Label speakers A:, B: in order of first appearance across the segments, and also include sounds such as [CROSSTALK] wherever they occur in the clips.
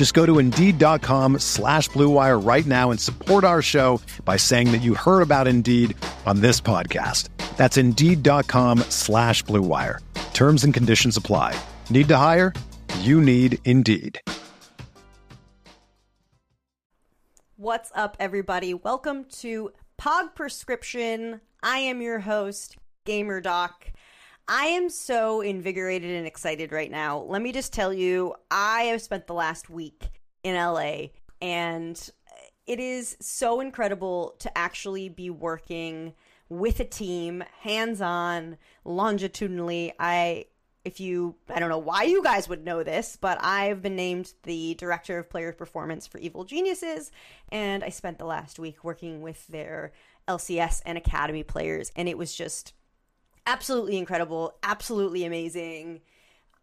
A: Just go to Indeed.com slash BlueWire right now and support our show by saying that you heard about Indeed on this podcast. That's Indeed.com slash BlueWire. Terms and conditions apply. Need to hire? You need Indeed.
B: What's up, everybody? Welcome to Pog Prescription. I am your host, Gamer Doc. I am so invigorated and excited right now. Let me just tell you, I have spent the last week in LA and it is so incredible to actually be working with a team, hands on, longitudinally. I if you I don't know why you guys would know this, but I've been named the director of player performance for Evil Geniuses and I spent the last week working with their LCS and academy players and it was just absolutely incredible, absolutely amazing.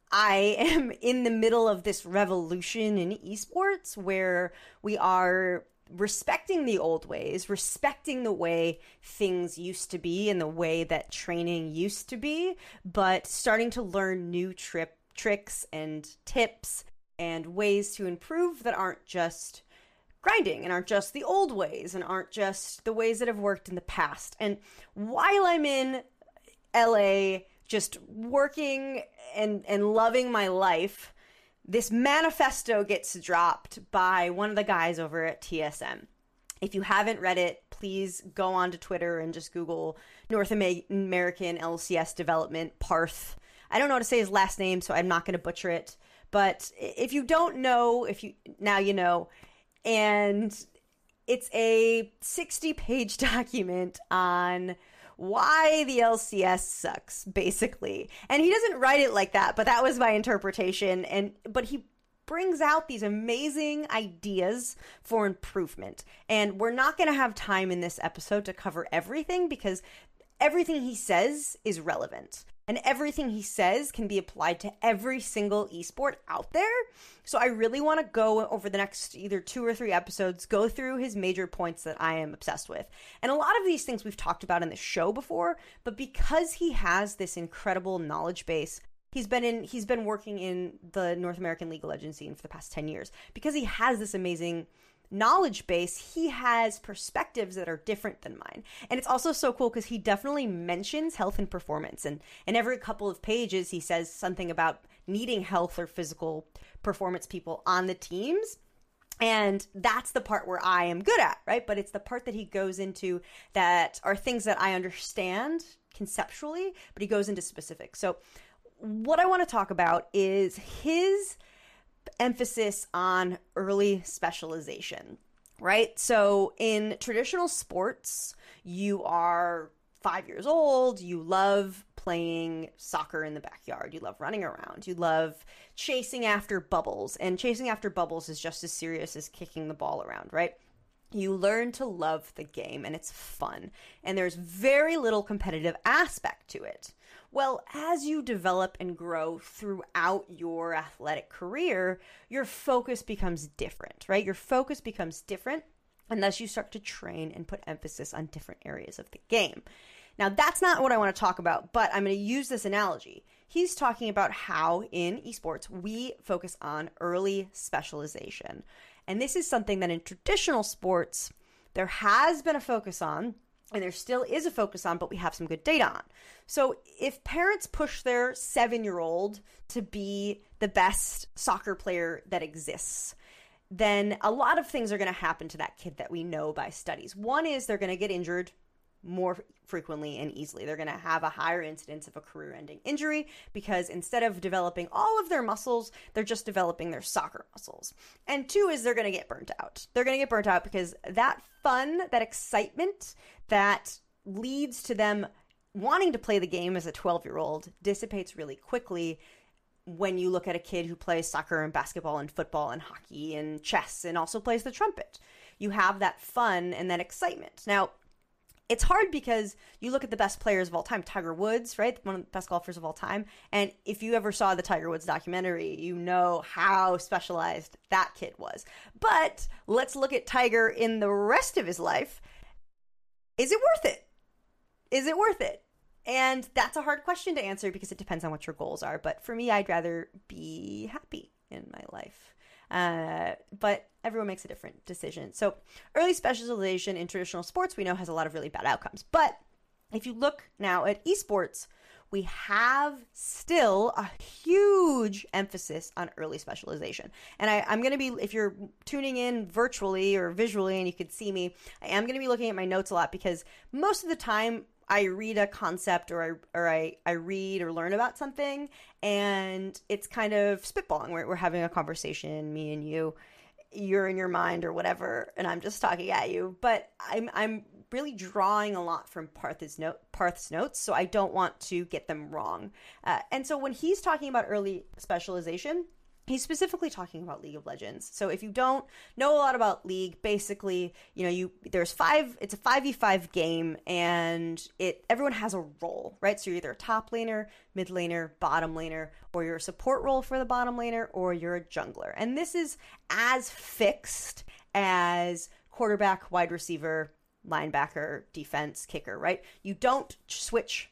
B: I am in the middle of this revolution in esports where we are respecting the old ways, respecting the way things used to be and the way that training used to be, but starting to learn new trip tricks and tips and ways to improve that aren't just grinding and aren't just the old ways and aren't just the ways that have worked in the past. And while I'm in LA just working and and loving my life, this manifesto gets dropped by one of the guys over at TSM. If you haven't read it, please go on to Twitter and just Google North American LCS Development, Parth. I don't know how to say his last name, so I'm not going to butcher it. But if you don't know, if you now you know, and it's a 60 page [LAUGHS] document on why the LCS sucks, basically. And he doesn't write it like that, but that was my interpretation. And but he brings out these amazing ideas for improvement. And we're not going to have time in this episode to cover everything because everything he says is relevant and everything he says can be applied to every single esport out there. So I really want to go over the next either two or three episodes, go through his major points that I am obsessed with. And a lot of these things we've talked about in the show before, but because he has this incredible knowledge base, he's been in he's been working in the North American League of Legends scene for the past 10 years because he has this amazing knowledge base, he has perspectives that are different than mine. And it's also so cool because he definitely mentions health and performance. And, and every couple of pages, he says something about needing health or physical performance people on the teams. And that's the part where I am good at, right? But it's the part that he goes into that are things that I understand conceptually, but he goes into specifics. So, what I want to talk about is his emphasis on early specialization, right? So in traditional sports, you are five years old, you love playing soccer in the backyard, you love running around, you love chasing after bubbles, and chasing after bubbles is just as serious as kicking the ball around, right? You learn to love the game and it's fun, and there's very little competitive aspect to it. Well, as you develop and grow throughout your athletic career, your focus becomes different, right? Your focus becomes different, and thus you start to train and put emphasis on different areas of the game. Now, that's not what I want to talk about, but I'm going to use this analogy. He's talking about how in esports we focus on early specialization. And this is something that in traditional sports there has been a focus on and there still is a focus on, but we have some good data on. So if parents push their seven year old to be the best soccer player that exists, then a lot of things are going to happen to that kid that we know by studies. One is they're going to get injured more frequently and easily. They're going to have a higher incidence of a career ending injury because instead of developing all of their muscles, they're just developing their soccer muscles. And two is they're going to get burnt out. They're going to get burnt out because that fun, that excitement that leads to them wanting to play the game as a 12 year old dissipates really quickly when you look at a kid who plays soccer and basketball and football and hockey and chess and also plays the trumpet. You have that fun and that excitement. Now, it's hard because you look at the best players of all time, Tiger Woods, right? One of the best golfers of all time. And if you ever saw the Tiger Woods documentary, you know how specialized that kid was. But let's look at Tiger in the rest of his life. Is it worth it? Is it worth it? And that's a hard question to answer because it depends on what your goals are. But for me, I'd rather be happy in my life. Uh, but everyone makes a different decision. So, early specialization in traditional sports we know has a lot of really bad outcomes. But if you look now at esports, we have still a huge emphasis on early specialization. And I, am going to be, if you're tuning in virtually or visually and you could see me, I am going to be looking at my notes a lot because most of the time I read a concept or I or I, I read or learn about something and it's kind of spitballing. We're, we're having a conversation, me and you. You're in your mind or whatever, and I'm just talking at you. But I'm I'm really drawing a lot from Parth's note Parth's notes, so I don't want to get them wrong. Uh, and so when he's talking about early specialization, he's specifically talking about league of legends. So if you don't know a lot about league basically you know you there's five it's a 5v5 game and it everyone has a role right? So you're either a top laner mid laner bottom laner or you're a support role for the bottom laner or you're a jungler. And this is as fixed as quarterback wide receiver linebacker defense kicker right? You don't switch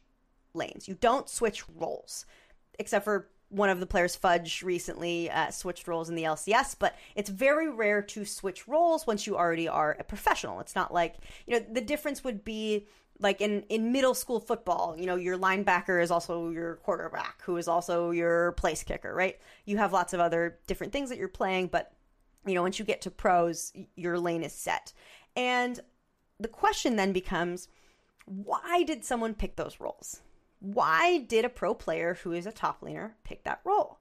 B: lanes. You don't switch roles except for one of the players, Fudge, recently uh, switched roles in the LCS, but it's very rare to switch roles once you already are a professional. It's not like, you know, the difference would be like in, in middle school football, you know, your linebacker is also your quarterback, who is also your place kicker, right? You have lots of other different things that you're playing, but, you know, once you get to pros, your lane is set. And the question then becomes why did someone pick those roles? Why did a pro player who is a top laner pick that role?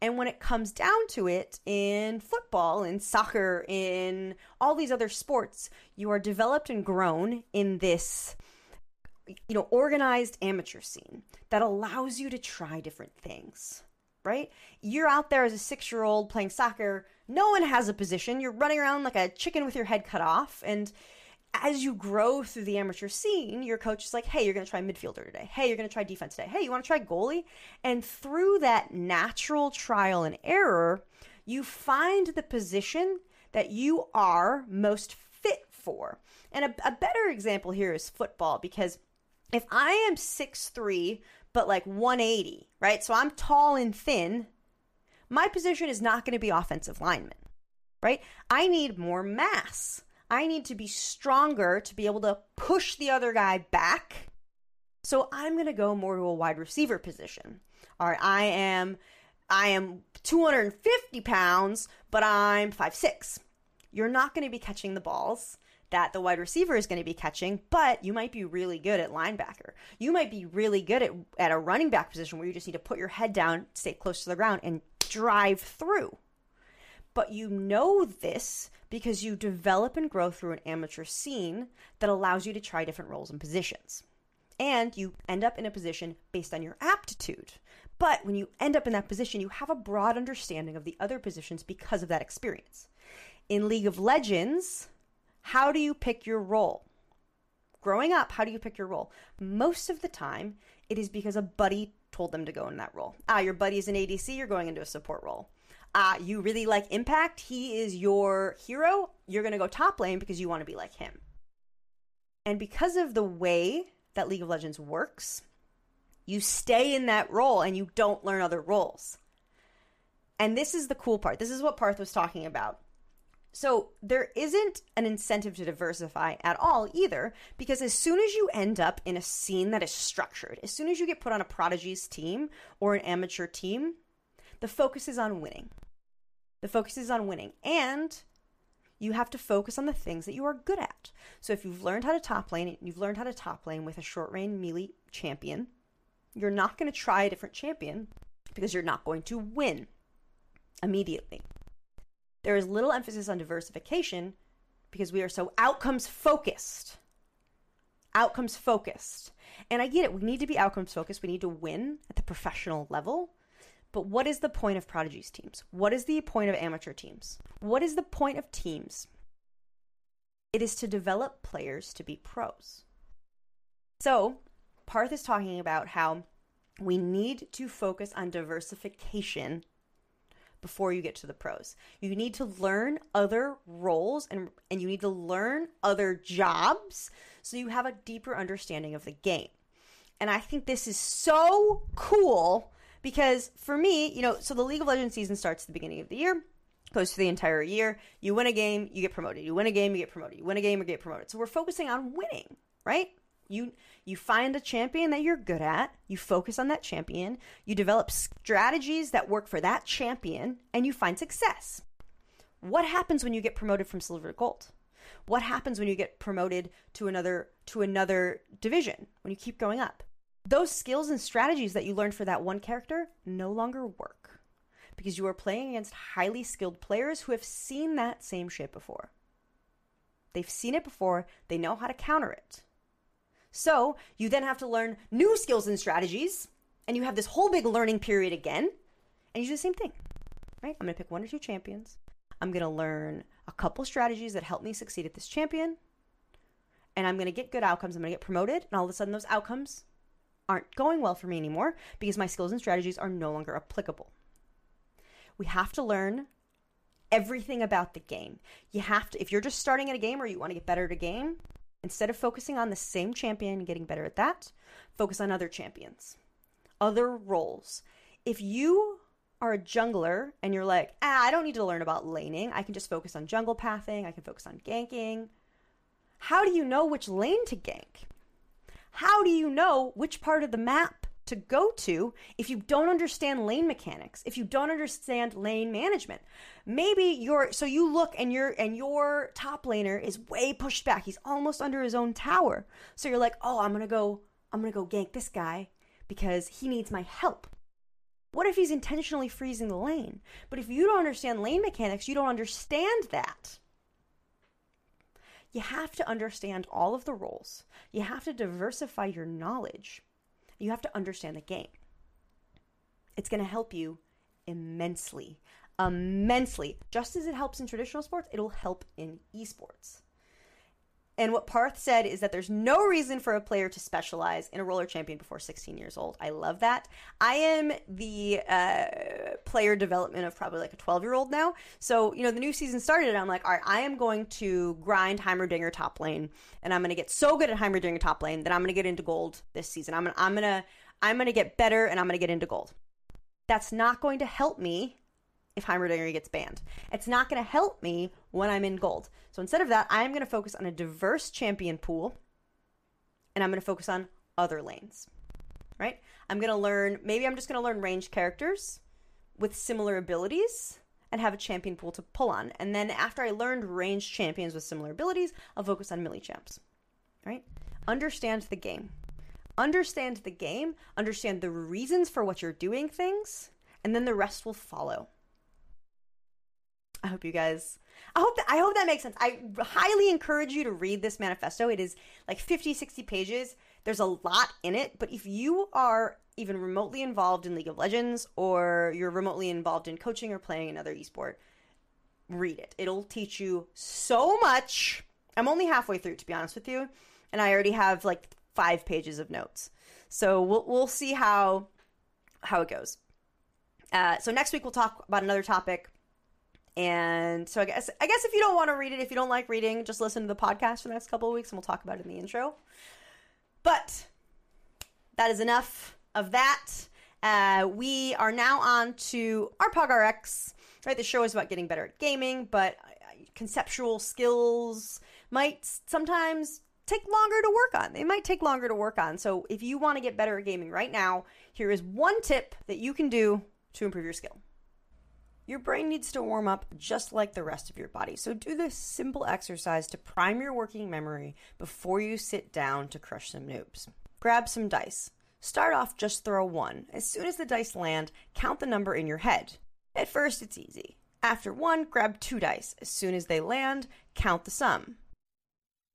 B: And when it comes down to it, in football, in soccer, in all these other sports, you are developed and grown in this, you know, organized amateur scene that allows you to try different things, right? You're out there as a six year old playing soccer. No one has a position. You're running around like a chicken with your head cut off. And as you grow through the amateur scene, your coach is like, hey, you're going to try midfielder today. Hey, you're going to try defense today. Hey, you want to try goalie? And through that natural trial and error, you find the position that you are most fit for. And a, a better example here is football because if I am 6'3, but like 180, right? So I'm tall and thin, my position is not going to be offensive lineman, right? I need more mass. I need to be stronger to be able to push the other guy back. So I'm going to go more to a wide receiver position. All right, I am I am 250 pounds, but I'm 5'6. You're not going to be catching the balls that the wide receiver is going to be catching, but you might be really good at linebacker. You might be really good at, at a running back position where you just need to put your head down, stay close to the ground, and drive through. But you know this because you develop and grow through an amateur scene that allows you to try different roles and positions. And you end up in a position based on your aptitude. But when you end up in that position, you have a broad understanding of the other positions because of that experience. In League of Legends, how do you pick your role? Growing up, how do you pick your role? Most of the time, it is because a buddy told them to go in that role. Ah, your buddy is an ADC, you're going into a support role uh, you really like Impact, he is your hero, you're going to go top lane because you want to be like him. And because of the way that League of Legends works, you stay in that role and you don't learn other roles. And this is the cool part. This is what Parth was talking about. So there isn't an incentive to diversify at all either, because as soon as you end up in a scene that is structured, as soon as you get put on a Prodigy's team or an amateur team, the focus is on winning. The focus is on winning. And You have to focus on the things that you are good at. So if you've learned how to top lane, you've learned how to top lane with a short range melee champion, you're not going to try a different champion because you're not going to win immediately. There is little emphasis on diversification because we are so outcomes focused. Outcomes focused. And I get it. We need to be outcomes focused. We need to win at the professional level. But what is the point of prodigies teams? What is the point of amateur teams? What is the point of teams? It is to develop players to be pros. So, Parth is talking about how we need to focus on diversification before you get to the pros. You need to learn other roles and and you need to learn other jobs so you have a deeper understanding of the game. And I think this is so cool because for me, you know, so the League of Legends season starts at the beginning of the year, goes for the entire year. You win a game, you get promoted. You win a game, you get promoted. You win a game, you get promoted. So we're focusing on winning, right? You you find a champion that you're good at, you focus on that champion, you develop strategies that work for that champion, and you find success. What happens when you get promoted from silver to gold? What happens when you get promoted to another to another division when you keep going up? Those skills and strategies that you learned for that one character no longer work because you are playing against highly skilled players who have seen that same shit before. They've seen it before, they know how to counter it. So you then have to learn new skills and strategies, and you have this whole big learning period again, and you do the same thing, right? I'm gonna pick one or two champions. I'm gonna learn a couple strategies that help me succeed at this champion, and I'm gonna get good outcomes. I'm gonna get promoted, and all of a sudden those outcomes aren't going well for me anymore because my skills and strategies are no longer applicable. We have to learn everything about the game. You have to, if you're just starting at a game or you want to get better at a game, Instead of focusing on the same champion and getting better at that, focus on other champions, other roles. If you are a jungler and you're like, ah, I don't need to learn about laning, I can just focus on jungle pathing, I can focus on ganking. How do you know which lane to gank? How do you know which part of the map to go to if you don't understand lane mechanics, if you don't understand lane management. Maybe you're so you look and your and your top laner is way pushed back. He's almost under his own tower. So you're like, "Oh, I'm going to go I'm going to go gank this guy because he needs my help." What if he's intentionally freezing the lane? But if you don't understand lane mechanics, you don't understand that. You have to understand all of the roles. You have to diversify your knowledge. You have to understand the game. It's going to help you immensely. Immensely. Just as it helps in traditional sports, it'll help in esports. And what Parth said is that there's no reason for a player to specialize in a roller champion before 16 years old. I love that. I am the uh, player development of probably like a 12 year old now. So, you know, the new season started and I'm like, all right, I am going to grind Heimerdinger top lane and I'm going to get so good at Heimerdinger top lane that I'm going to get into gold this season. I'm going to, I'm going to, I'm going to get better and I'm going to get into gold. That's not going to help me if Heimerdinger gets banned. It's not going to help me when I'm in gold. So instead of that, I'm going to focus on a diverse champion pool and I'm going to focus on other lanes. Right? I'm going to learn, maybe I'm just going to learn ranged characters with similar abilities and have a champion pool to pull on. And then after I learned ranged champions with similar abilities, I'll focus on melee champs. Right? Understand the game. Understand the game, understand the reasons for what you're doing things, and then the rest will follow. I hope you guys I hope that I hope that makes sense. I highly encourage you to read this manifesto. It is like 50 60 pages. There's a lot in it, but if you are even remotely involved in League of Legends or you're remotely involved in coaching or playing another esport, read it. It'll teach you so much. I'm only halfway through to be honest with you, and I already have like 5 pages of notes. So we'll we'll see how how it goes. Uh, so next week we'll talk about another topic and so I guess I guess if you don't want to read it, if you don't like reading, just listen to the podcast for the next couple of weeks and we'll talk about it in the intro. But that is enough of that. Uh, we are now on to our PogRx. Right, the show is about getting better at gaming, but uh, conceptual skills might sometimes take longer to work on. They might take longer to work on. So if you want to get better at gaming right now, here is one tip that you can do to improve your skill. Your brain needs to warm up just like the rest of your body. So do this simple exercise to prime your working memory before you sit down to crush some noobs. Grab some dice. Start off just throw one. As soon as the dice land, count the number in your head. At first, it's easy. After one, grab two dice. As soon as they land, count the sum.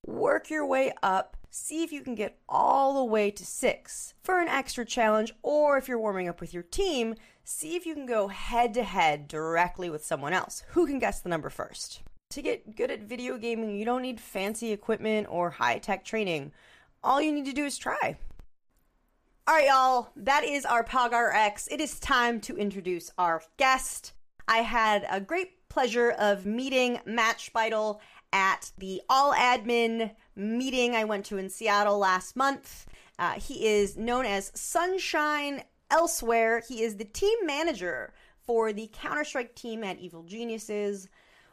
B: Work your way up. See if you can get all the way to six for an extra challenge, or if you're warming up with your team, see if you can go head to head directly with someone else. Who can guess the number first? To get good at video gaming, you don't need fancy equipment or high tech training. All you need to do is try. All right, y'all, that is our PogRX. It is time to introduce our guest. I had a great pleasure of meeting Matt Speidel at the All Admin meeting I went to in Seattle last month. Uh, he is known as Sunshine Elsewhere. He is the team manager for the Counter Strike team at Evil Geniuses.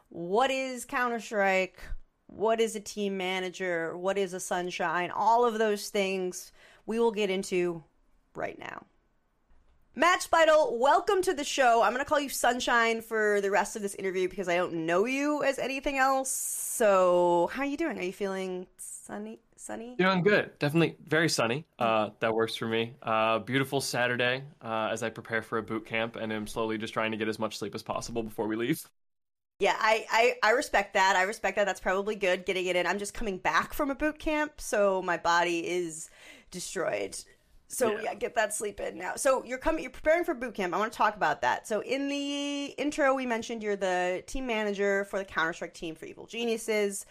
B: What is Counter Strike? What is a team manager? What is a Sunshine? All of those things we will get into right now. Speidel, welcome to the show. I'm going to call you Sunshine for the rest of this interview because I don't know you as anything else. So, how are you doing? Are you feeling sunny? Sunny?
C: Doing good. Definitely very sunny. Uh, that works for me. Uh, beautiful Saturday uh, as I prepare for a boot camp and am slowly just trying to get as much sleep as possible before we leave.
B: Yeah, I, I, I respect that. I respect that. That's probably good getting it in. I'm just coming back from a boot camp, so my body is destroyed. So yeah. yeah. get that sleep in now. So you're coming, you're preparing for boot camp. I want to talk about that. So in the intro, we mentioned you're the team manager for the Counter Strike team for Evil Geniuses.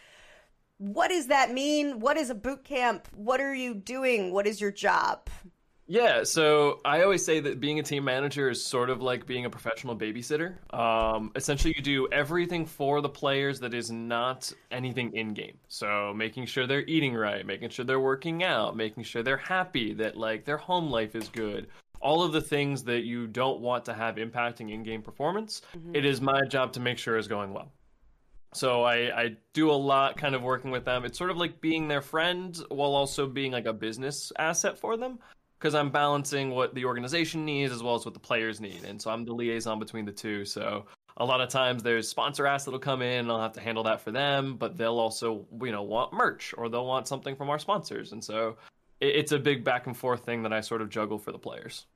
B: What does that mean? What is a boot camp? What are you doing? What is your job?
C: Yeah, so I always say that being a team manager is sort of like being a professional babysitter. Um, essentially, you do everything for the players that is not anything in game. So making sure they're eating right, making sure they're working out, making sure they're happy, that like their home life is good. All of the things that you don't want to have impacting in-game performance, mm-hmm. it is my job to make sure is going well. So I, I do a lot kind of working with them. It's sort of like being their friend while also being like a business asset for them because I'm balancing what the organization needs as well as what the players need. And so I'm the liaison between the two. So a lot of times there's sponsor ask that'll come in and I'll have to handle that for them, but they'll also, you know, want merch or they'll want something from our sponsors. And so it's a big back and forth thing that I sort of juggle for the players.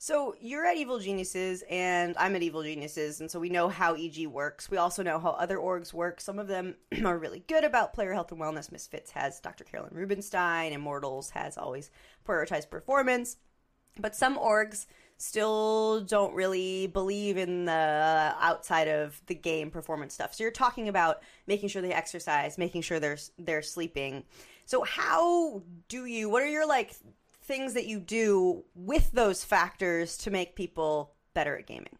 B: So you're at Evil Geniuses, and I'm at Evil Geniuses, and so we know how EG works. We also know how other orgs work. Some of them [CLEARS THROAT] are really good about player health and wellness. Misfits has Dr. Carolyn Rubinstein. Immortals has always prioritized performance. But some orgs still don't really believe in the outside of the game performance stuff. So you're talking about making sure they exercise, making sure they're they're sleeping. So how do you? What are your like things that you do with those factors to make people better at gaming?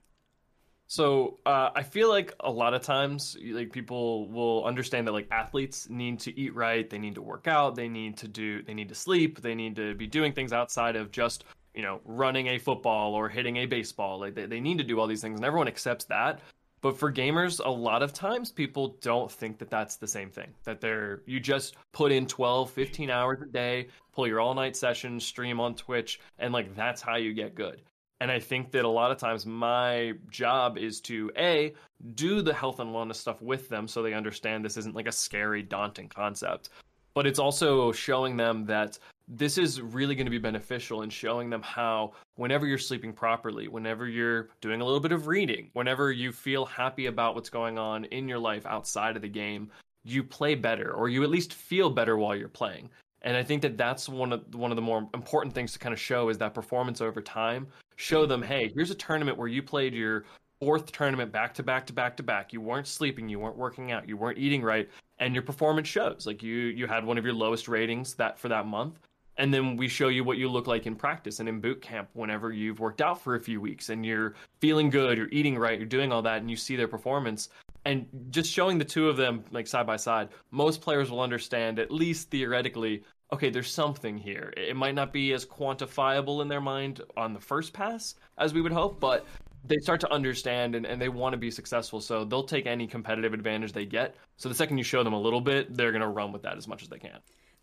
C: So uh, I feel like a lot of times, like people will understand that like athletes need to eat right, they need to work out, they need to do, they need to sleep, they need to be doing things outside of just you know running a football or hitting a baseball. Like they, they need to do all these things, and everyone accepts that. But for gamers, a lot of times people don't think that that's the same thing. That they're you just put in 12, 15 hours a day, pull your all-night session, stream on Twitch, and like that's how you get good. And I think that a lot of times my job is to A, do the health and wellness stuff with them so they understand this isn't like a scary, daunting concept. But it's also showing them that this is really going to be beneficial in showing them how whenever you're sleeping properly, whenever you're doing a little bit of reading, whenever you feel happy about what's going on in your life outside of the game, you play better or you at least feel better while you're playing. And I think that that's one of one of the more important things to kind of show is that performance over time. Show them, hey, here's a tournament where you played your fourth tournament back to back to back to back. You weren't sleeping, you weren't working out, you weren't eating right, and your performance shows. Like you you had one of your lowest ratings that for that month, and then we show you what you look like in practice and in boot camp whenever you've worked out for a few weeks and you're feeling good you're eating right you're doing all that and you see their performance. And just showing the two of them like side by side most players will understand at least theoretically okay there's something here. It might not be as quantifiable in their mind on the first pass as we would hope but they start to understand and, and they want to be successful. So they'll take any competitive advantage they get. So the second you show them a little bit they're going to run with that as much as they can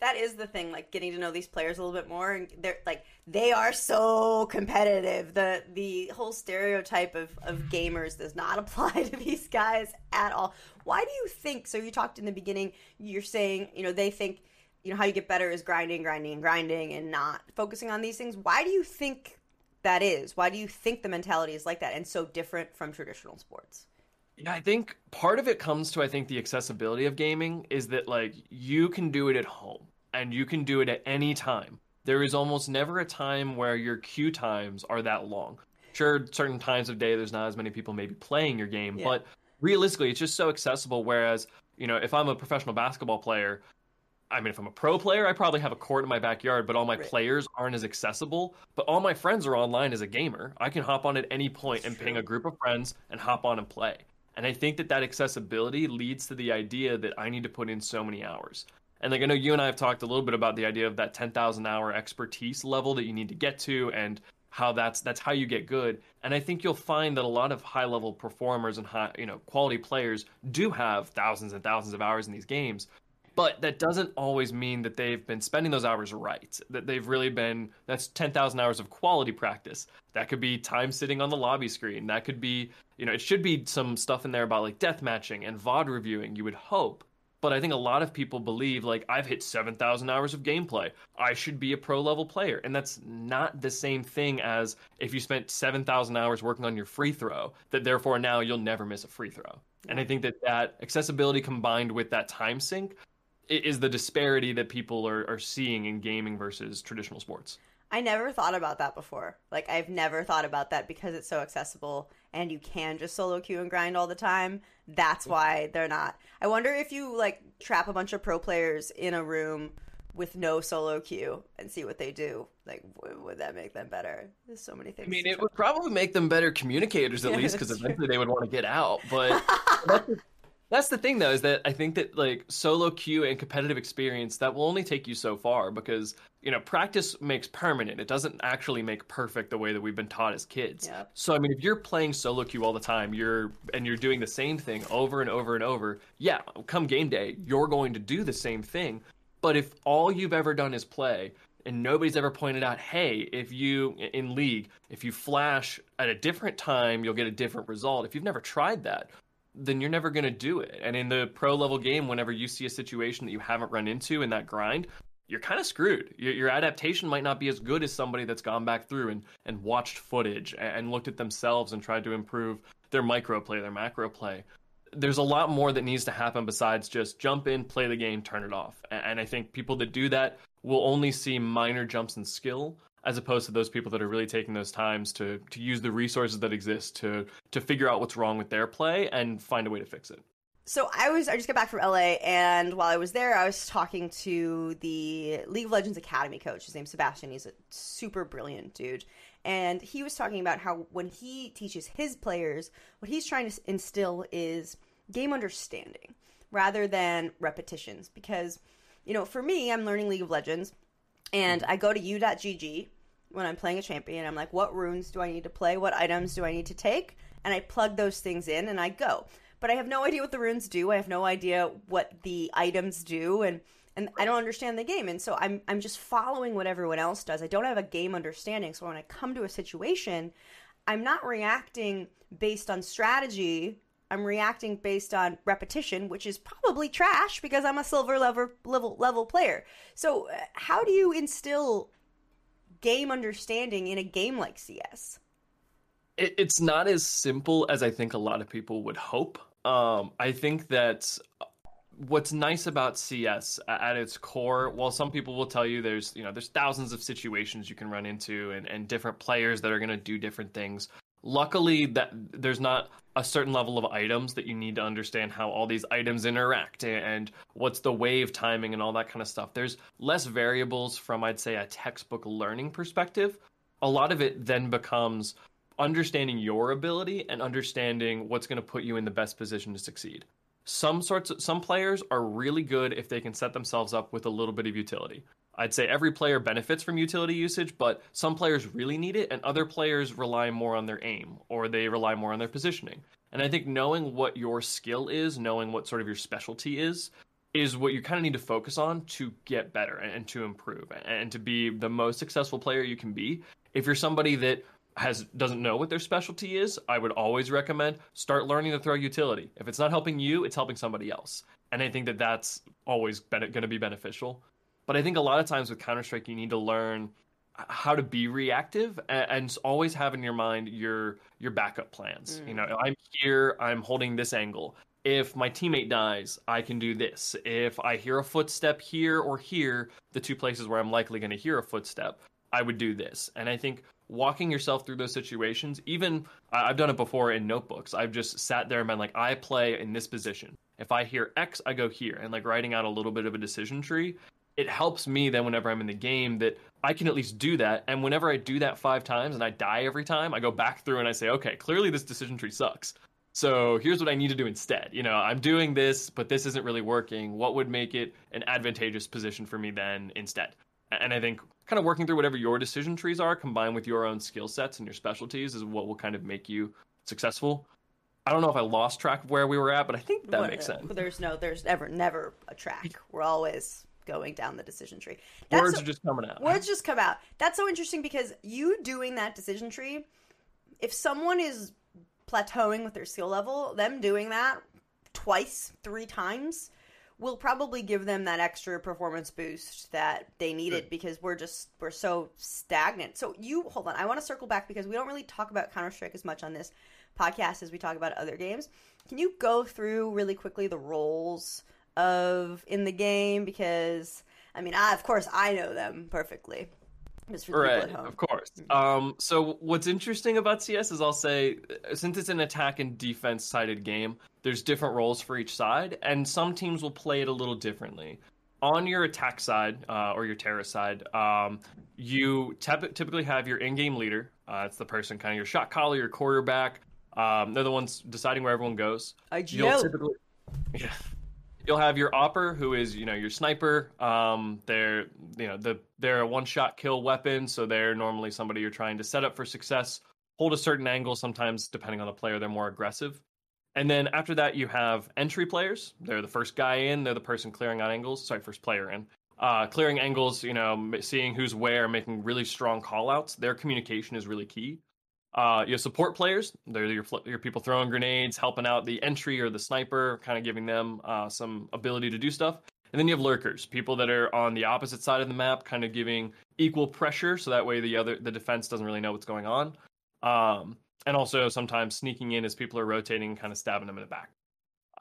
B: that is the thing like getting to know these players a little bit more and they're like they are so competitive. The the whole stereotype of of gamers does not [LAUGHS] apply to these guys at all. Why do you think so you talked in the beginning you're saying you know they think you know how you get better is grinding grinding and grinding and not focusing on these things? Why do you think that is? Why do you think the mentality is like that and so different from traditional sports?
C: Yeah, I think part of it comes to I think the accessibility of gaming is that like you can do it at home and you can do it at any time. There is almost never a time where your queue times are that long. Sure, certain times of day there's not as many people maybe playing your game, yeah. but realistically it's just so accessible whereas, you know, if I'm a professional basketball player, I mean, if I'm a pro player, I probably have a court in my backyard, but all my right. players aren't as accessible. But all my friends are online as a gamer. I can hop on at any point and ping a group of friends and hop on and play. And I think that that accessibility leads to the idea that I need to put in so many hours. And like I know you and I have talked a little bit about the idea of that 10,000 hour expertise level that you need to get to and how that's that's how you get good. And I think you'll find that a lot of high level performers and high, you know, quality players do have thousands and thousands of hours in these games. But that doesn't always mean that they've been spending those hours right. That they've really been that's 10,000 hours of quality practice. That could be time sitting on the lobby screen. That could be, you know, it should be some stuff in there about like death matching and VOD reviewing, you would hope. But I think a lot of people believe like I've hit 7,000 hours of gameplay. I should be a pro level player. And that's not the same thing as if you spent 7,000 hours working on your free throw, that therefore now you'll never miss a free throw. And I think that that accessibility combined with that time sink is the disparity that people are, are seeing in gaming versus traditional sports.
B: I never thought about that before. Like I've never thought about that because it's so accessible and you can just solo queue and grind all the time. That's why they're not. I wonder if you like trap a bunch of pro players in a room with no solo queue and see what they do. Like, would that make them better? There's so many things.
C: I mean, it would probably make them better communicators at [LAUGHS] yeah, least because eventually they would want to get out. But [LAUGHS] That's the thing, though, is that I think that like solo queue and competitive experience that will only take you so far because you know practice makes permanent. It doesn't actually make perfect the way that we've been taught as kids. Yep. So I mean, if you're playing solo queue all the time, you're and you're doing the same thing over and over and over. Yeah, come game day, you're going to do the same thing. But if all you've ever done is play, and nobody's ever pointed out, hey, if you in league, if you flash at a different time, you'll get a different result. If you've never tried that, then you're never going to do it. And in the pro level game, whenever you see a situation that you haven't run into in that grind, you're kind of screwed. Your, your, adaptation might not be as good as somebody that's gone back through and, and watched footage and, and looked at themselves and tried to improve their micro play, their macro play. There's a lot more that needs to happen besides just jump in, play the game, turn it off. And, and I think people that do that will only see minor jumps in skill as opposed to those people that are really taking those times to to use the resources that exist to to figure out what's wrong with their play and find a way to fix it.
B: So I was I just got back from LA and while I was there I was talking to the League of Legends Academy coach. His name's Sebastian. He's a super brilliant dude. And he was talking about how when he teaches his players, what he's trying to instill is game understanding rather than repetitions because you know, for me, I'm learning League of Legends and I go to u.gg when I'm playing a champion. I'm like, what runes do I need to play? What items do I need to take? And I plug those things in and I go. But I have no idea what the runes do. I have no idea what the items do and and I don't understand the game. And so I'm I'm just following what everyone else does. I don't have a game understanding. So when I come to a situation, I'm not reacting based on strategy. I'm reacting based on repetition, which is probably trash because I'm a silver level level level player. So, uh, how do you instill game understanding in a game like CS?
C: It, it's not as simple as I think a lot of people would hope. Um, I think that what's nice about CS at its core, while some people will tell you there's you know there's thousands of situations you can run into and, and different players that are going to do different things. Luckily, that there's not a certain level of items that you need to understand how all these items interact and what's the wave timing and all that kind of stuff. There's less variables from I'd say a textbook learning perspective. A lot of it then becomes understanding your ability and understanding what's going to put you in the best position to succeed. Some sorts of, some players are really good if they can set themselves up with a little bit of utility. I'd say every player benefits from utility usage, but some players really need it, and other players rely more on their aim or they rely more on their positioning. And I think knowing what your skill is, knowing what sort of your specialty is, is what you kind of need to focus on to get better and to improve and to be the most successful player you can be. If you're somebody that has doesn't know what their specialty is, I would always recommend start learning to throw utility. If it's not helping you, it's helping somebody else. And I think that that's always going to be beneficial. But I think a lot of times with Counter Strike, you need to learn how to be reactive and, and, always have in your mind your your backup plans. Mm. You know, I'm here, I'm holding this angle. If my teammate dies, I can do this. If I hear a footstep here or here, the two places where I'm likely going to hear a footstep, I would do this. And I think walking yourself through those situations, even I've done it before in notebooks. I've just sat there and been like, I play in this position. If I hear X, I go here, and like writing out a little bit of a decision tree it helps me then whenever I'm in the game that I can at least do that. And whenever I do that five times and I die every time, I go back through and I say, okay, clearly this decision tree sucks. So here's what I need to do instead. You know, I'm doing this, but this isn't really working. What would make it an advantageous position for me then instead? And I think kind of working through whatever your decision trees are combined with your own skill sets and your specialties is what will kind of make you successful. I don't know if I lost track of where we were at, but I think that makes uh, sense.
B: There's no, there's ever, never a track. We're always going down the decision tree.
C: That's words so, are just coming out.
B: Words just come out. That's so interesting because you doing that decision tree, if someone is plateauing with their skill level, them doing that twice, three times will probably give them that extra performance boost that they needed because we're just we're so stagnant. So you hold on, I want to circle back because we don't really talk about Counter Strike as much on this podcast as we talk about other games. Can you go through really quickly the roles of in the game because I mean, I of course I know them perfectly.
C: Just for right, of course. Mm-hmm. Um, so what's interesting about CS is I'll say since it's an attack and defense sided game, there's different roles for each side, and some teams will play it a little differently. On your attack side uh, or your terrorist side, um, you typically have your in-game leader. Uh, it's the person kind of your shot caller, your quarterback. Um, they're the ones deciding where everyone goes.
B: IGL.
C: Typically, [LAUGHS] yeah, you'll have your AWPer who is you know your sniper. Um they're you know the they're a one shot kill weapon so they're normally somebody you're trying to set up for success hold a certain angle sometimes depending on the player they're more aggressive. And then after that you have entry players. They're the first guy in they're the person clearing out angles sorry first player in. Uh, clearing angles you know seeing who's where making really strong call outs their communication is really key uh, you have support players. They're your, your people throwing grenades, helping out the entry or the sniper, kind of giving them uh, some ability to do stuff. And then you have lurkers, people that are on the opposite side of the map, kind of giving equal pressure, so that way the other the defense doesn't really know what's going on. Um, and also sometimes sneaking in as people are rotating, kind of stabbing them in the back.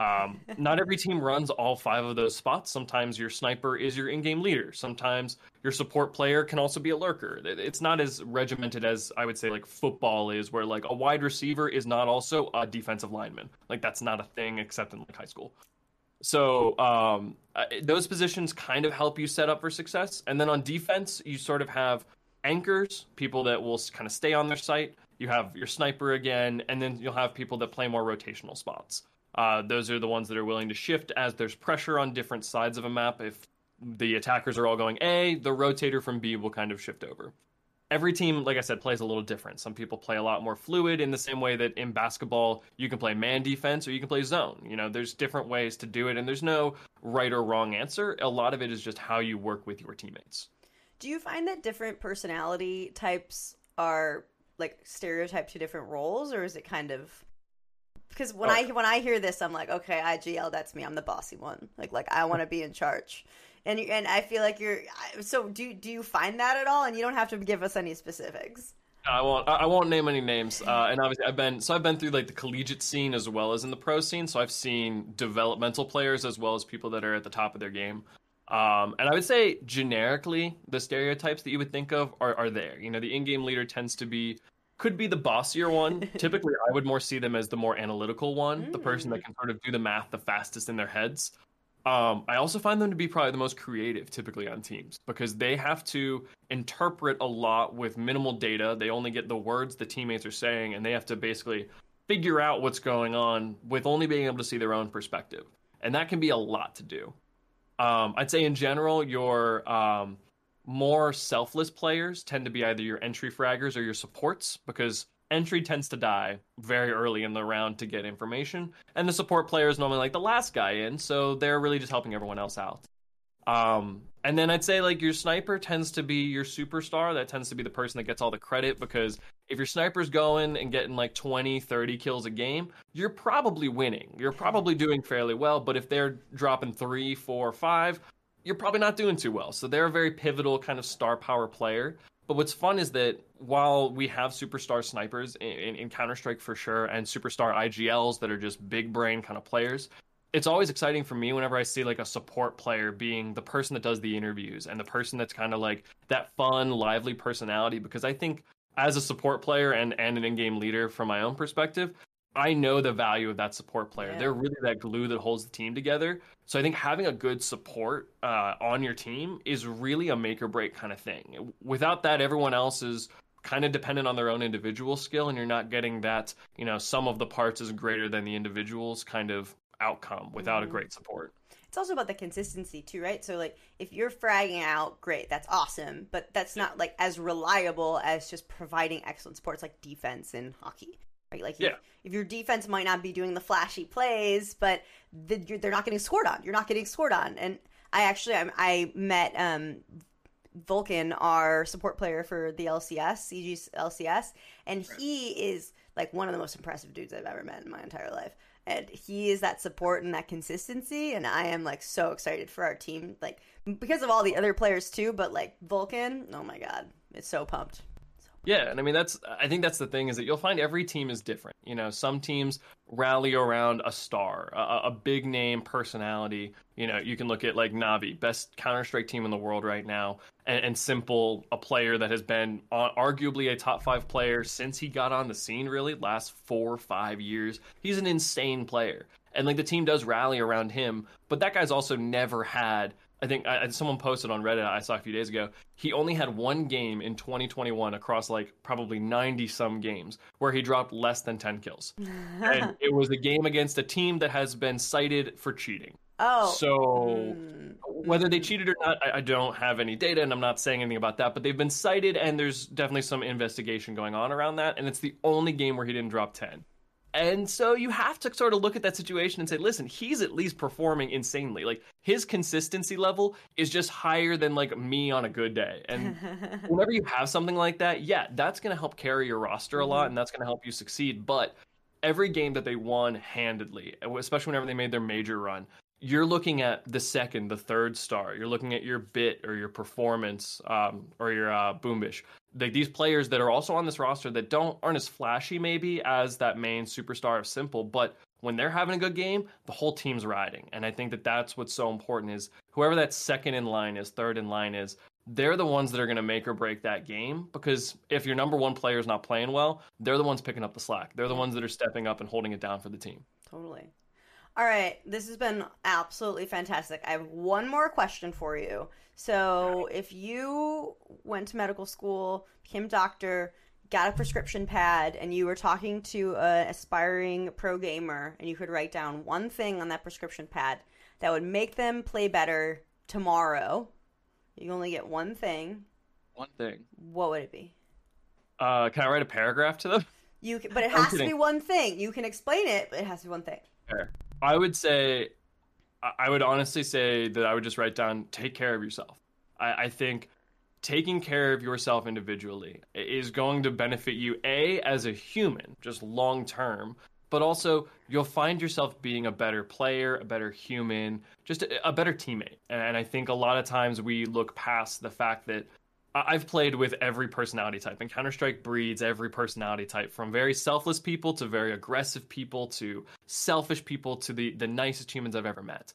C: Um, not every team runs all five of those spots. Sometimes your sniper is your in-game leader. Sometimes your support player can also be a lurker. It's not as regimented as I would say like football is, where like a wide receiver is not also a defensive lineman. Like that's not a thing except in like high school. So um, those positions kind of help you set up for success. And then on defense, you sort of have anchors, people that will kind of stay on their site. You have your sniper again, and then you'll have people that play more rotational spots. Uh, those are the ones that are willing to shift as there's pressure on different sides of a map. If the attackers are all going A, the rotator from B will kind of shift over. Every team, like I said, plays a little different. Some people play a lot more fluid in the same way that in basketball you can play man defense or you can play zone. You know, there's different ways to do it, and there's no right or wrong answer. A lot of it is just how you work with your teammates.
B: Do you find that different personality types are like stereotyped to different roles, or is it kind of because when I when I hear this, I'm like, okay, IGL, that's me. I'm the bossy one. Like like I want to be in charge. And and I feel like you're. So do do you find that at all? And you don't have to give us any specifics.
C: I won't. I won't name any names. Uh, and obviously, I've been so I've been through like the collegiate scene as well as in the pro scene. So I've seen developmental players as well as people that are at the top of their game. Um, and I would say generically, the stereotypes that you would think of are, are there. You know, the in-game leader tends to be could be the bossier one. [LAUGHS] Typically, I would more see them as the more analytical one, mm. the person that mm. can sort of do the math the fastest in their heads. Um, I also find them to be probably the most creative typically on teams because they have to interpret a lot with minimal data. They only get the words the teammates are saying, and they have to basically figure out what's going on with only being able to see their own perspective. And that can be a lot to do. Um, I'd say in general, your um, more selfless players tend to be either your entry fraggers or your supports because entry tends to die very early in the round to get information, and the support player is normally like the last guy in, so they're really just helping everyone else out. Um, and then I'd say like your sniper tends to be your superstar. That tends to be the person that gets all the credit because if your sniper's going and getting like 20, 30 kills a game, you're probably winning. You're probably doing fairly well. But if they're dropping three, four, five, you're probably not doing too well. So they're a very pivotal kind of star power player. But what's fun is that while we have superstar snipers in, in, in Counter Strike for sure, and superstar IGLs that are just big brain kind of players, it's always exciting for me whenever I see like a support player being the person that does the interviews and the person that's kind of like that fun, lively personality. Because I think as a support player and, and an in-game leader from my own perspective, I know the value of that support player. Yeah. They're really that glue that holds the team together. So I think having a good support uh, on your team is really a make or break kind of thing. Without that, everyone else is kind of dependent on their own individual skill, and you're not getting that. You know, some of the parts is greater than the individuals kind of outcome without mm-hmm. a great support.
B: It's also about the consistency too, right? So like if you're fragging out, great, that's awesome, but that's not like as reliable as just providing excellent support. It's like defense in hockey. Right? Like yeah. if, if your defense might not be doing the flashy plays, but the, they're not getting scored on. You're not getting scored on. And I actually I, I met um, Vulcan, our support player for the LCS, CG LCS, and he is like one of the most impressive dudes I've ever met in my entire life and he is that support and that consistency and i am like so excited for our team like because of all the other players too but like vulcan oh my god it's so pumped
C: yeah, and I mean that's I think that's the thing is that you'll find every team is different. You know, some teams rally around a star, a, a big name personality. You know, you can look at like Navi, best Counter Strike team in the world right now, and, and s1mple, a player that has been arguably a top five player since he got on the scene. Really, last four five years, he's an insane player, and like the team does rally around him. But that guy's also never had I think I, someone posted on Reddit I saw a few days ago. He only had one game in 2021 across like probably 90 some games where he dropped less than 10 kills, [LAUGHS] and it was a game against a team that has been cited for cheating.
B: Oh,
C: so mm. whether they cheated or not, I, I don't have any data, and I'm not saying anything about that. But they've been cited, and there's definitely some investigation going on around that. And it's the only game where he didn't drop 10. And so you have to sort of look at that situation and say, listen, he's at least performing insanely. Like his consistency level is just higher than like me on a good day. And [LAUGHS] whenever you have something like that, yeah, that's going to help carry your roster a lot mm-hmm. and that's going to help you succeed. But every game that they won handedly, especially whenever they made their major run, you're looking at the second, the third star. You're looking at your bit or your performance um, or your uh, boombish. Like these players that are also on this roster that don't aren't as flashy maybe as that main superstar of s1mple, but when they're having a good game, the whole team's riding. And I think that that's what's so important is whoever that second in line is, third in line is, they're the ones that are going to make or break that game because if your number one player is not playing well, they're the ones picking up the slack. They're the ones that are stepping up and holding it down for the team.
B: Totally. All right, this has been absolutely fantastic. I have one more question for you. So, if you went to medical school, became a doctor, got a prescription pad, and you were talking to an aspiring pro gamer, and you could write down one thing on that prescription pad that would make them play better tomorrow, you only get one thing.
C: One thing.
B: What would it be?
C: Uh, can I write a paragraph to them?
B: You, can, but it [LAUGHS] has to be one thing. You can explain it, but it has to be one thing.
C: I would say, I would honestly say that I would just write down take care of yourself. I, I think taking care of yourself individually is going to benefit you, A, as a human, just long term, but also you'll find yourself being a better player, a better human, just a, a better teammate. And I think a lot of times we look past the fact that I've played with every personality type, and Counter Strike breeds every personality type from very selfless people to very aggressive people to selfish people to the, the nicest humans I've ever met.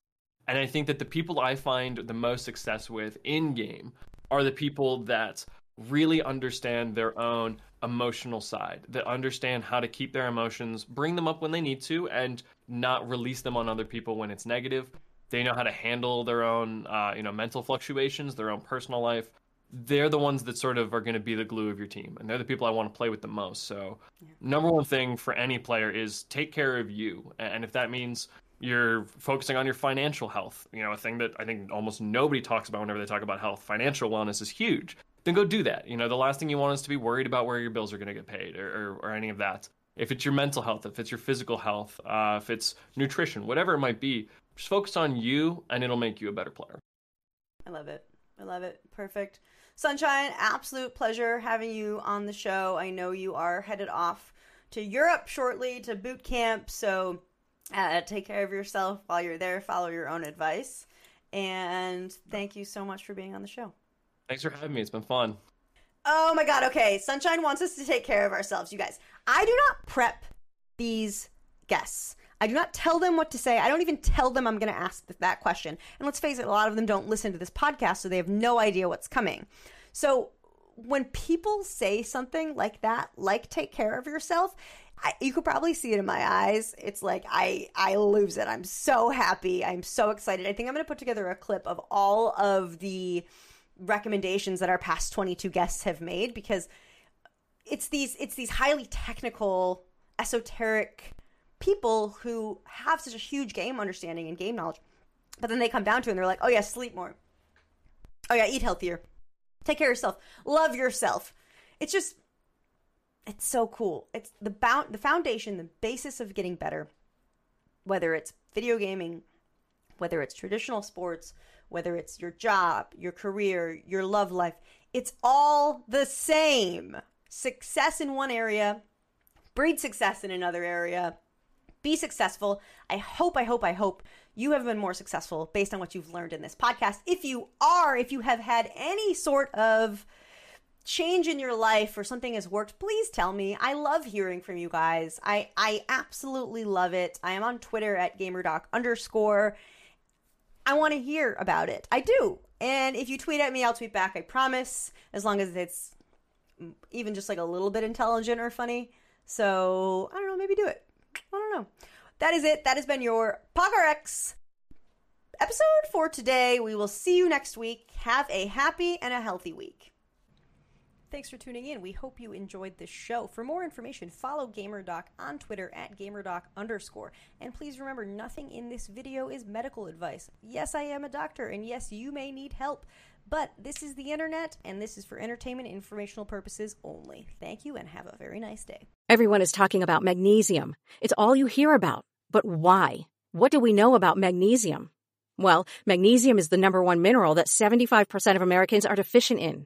C: And I think that the people I find the most success with in game are the people that really understand their own emotional side, that understand how to keep their emotions, bring them up when they need to, and not release them on other people when it's negative. They know how to handle their own, uh, you know, mental fluctuations, their own personal life they're the ones that sort of are going to be the glue of your team and they're the people i want to play with the most so yeah. number one thing for any player is take care of you and if that means you're focusing on your financial health you know a thing that i think almost nobody talks about whenever they talk about health financial wellness is huge then go do that. You know, the last thing you want is to be worried about where your bills are going to get paid or, or, or, any of that. If it's your mental health, if it's your physical health, uh, if it's nutrition, whatever it might be, just focus on you and it'll make you a better player.
B: I love it. I love it. Perfect. Sunshine, absolute pleasure having you on the show. I know you are headed off to Europe shortly to boot camp, so uh, take care of yourself while you're there. Follow your own advice. And thank you so much for being on the show.
C: Thanks for having me. It's been fun.
B: Oh my God. Okay. Sunshine wants us to take care of ourselves, you guys. I do not prep these guests. I do not tell them what to say. I don't even tell them I'm going to ask that question. And let's face it, a lot of them don't listen to this podcast, so they have no idea what's coming. So when people say something like that, like take care of yourself, I, you could probably see it in my eyes. It's like I I lose it. I'm so happy. I'm so excited. I think I'm going to put together a clip of all of the recommendations that our past 22 guests have made because it's these it's these highly technical esoteric people who have such a huge game understanding and game knowledge but then they come down to it and they're like oh yeah sleep more. Oh yeah eat healthier. Take care of yourself. Love yourself. It's just it's so cool. It's the bound the foundation the basis of getting better whether it's video gaming whether it's traditional sports whether it's your job your career your love life it's all the same. Success in one area breed success in another area be successful i hope i hope i hope you have been more successful based on what you've learned in this podcast. If you are, if you have had any sort of change in your life or something has worked, please tell me. I love hearing from you guys. I, I absolutely love it. I am on Twitter at gamerdoc underscore. I want to hear about it. I do. And if you tweet at me, I'll tweet back, I promise, as long as it's even just like a little bit intelligent or funny. So, I don't know, maybe do it. I don't know that is it. That has been your PogRx episode for today. We will see you next week. Have a happy and a healthy week. Thanks for tuning in. We hope you enjoyed this show. For more information, follow GamerDoc on Twitter at GamerDoc underscore. And please remember, nothing in this video is medical advice. Yes, I am a doctor, and yes, you may need help. But this is the internet, and this is for entertainment informational purposes only. Thank you, and have a very nice day.
D: Everyone is talking about magnesium. It's all you hear about. But why? What do we know about magnesium? Well, magnesium is the number one mineral that 75% of Americans are deficient in.